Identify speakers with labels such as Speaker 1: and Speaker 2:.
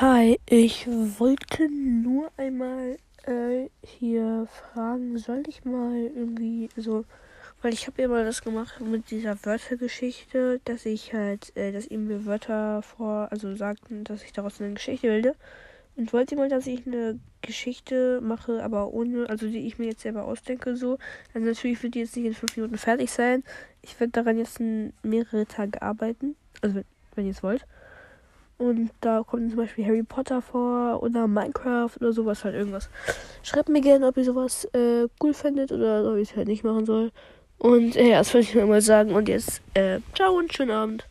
Speaker 1: Hi, ich wollte nur einmal äh, hier fragen, soll ich mal irgendwie so, weil ich habe ja mal das gemacht mit dieser Wörtergeschichte, dass ich halt, äh, dass ihm mir Wörter vor, also sagten, dass ich daraus eine Geschichte bilde. Und wollte mal, dass ich eine Geschichte mache, aber ohne, also die ich mir jetzt selber ausdenke, so. Also natürlich wird die jetzt nicht in fünf Minuten fertig sein. Ich werde daran jetzt mehrere Tage arbeiten. Also wenn, wenn ihr es wollt. Und da kommt zum Beispiel Harry Potter vor oder Minecraft oder sowas halt irgendwas. Schreibt mir gerne, ob ihr sowas äh, cool findet oder ob ich es halt nicht machen soll. Und äh, ja, das wollte ich nur mal sagen. Und jetzt, äh, ciao und schönen Abend.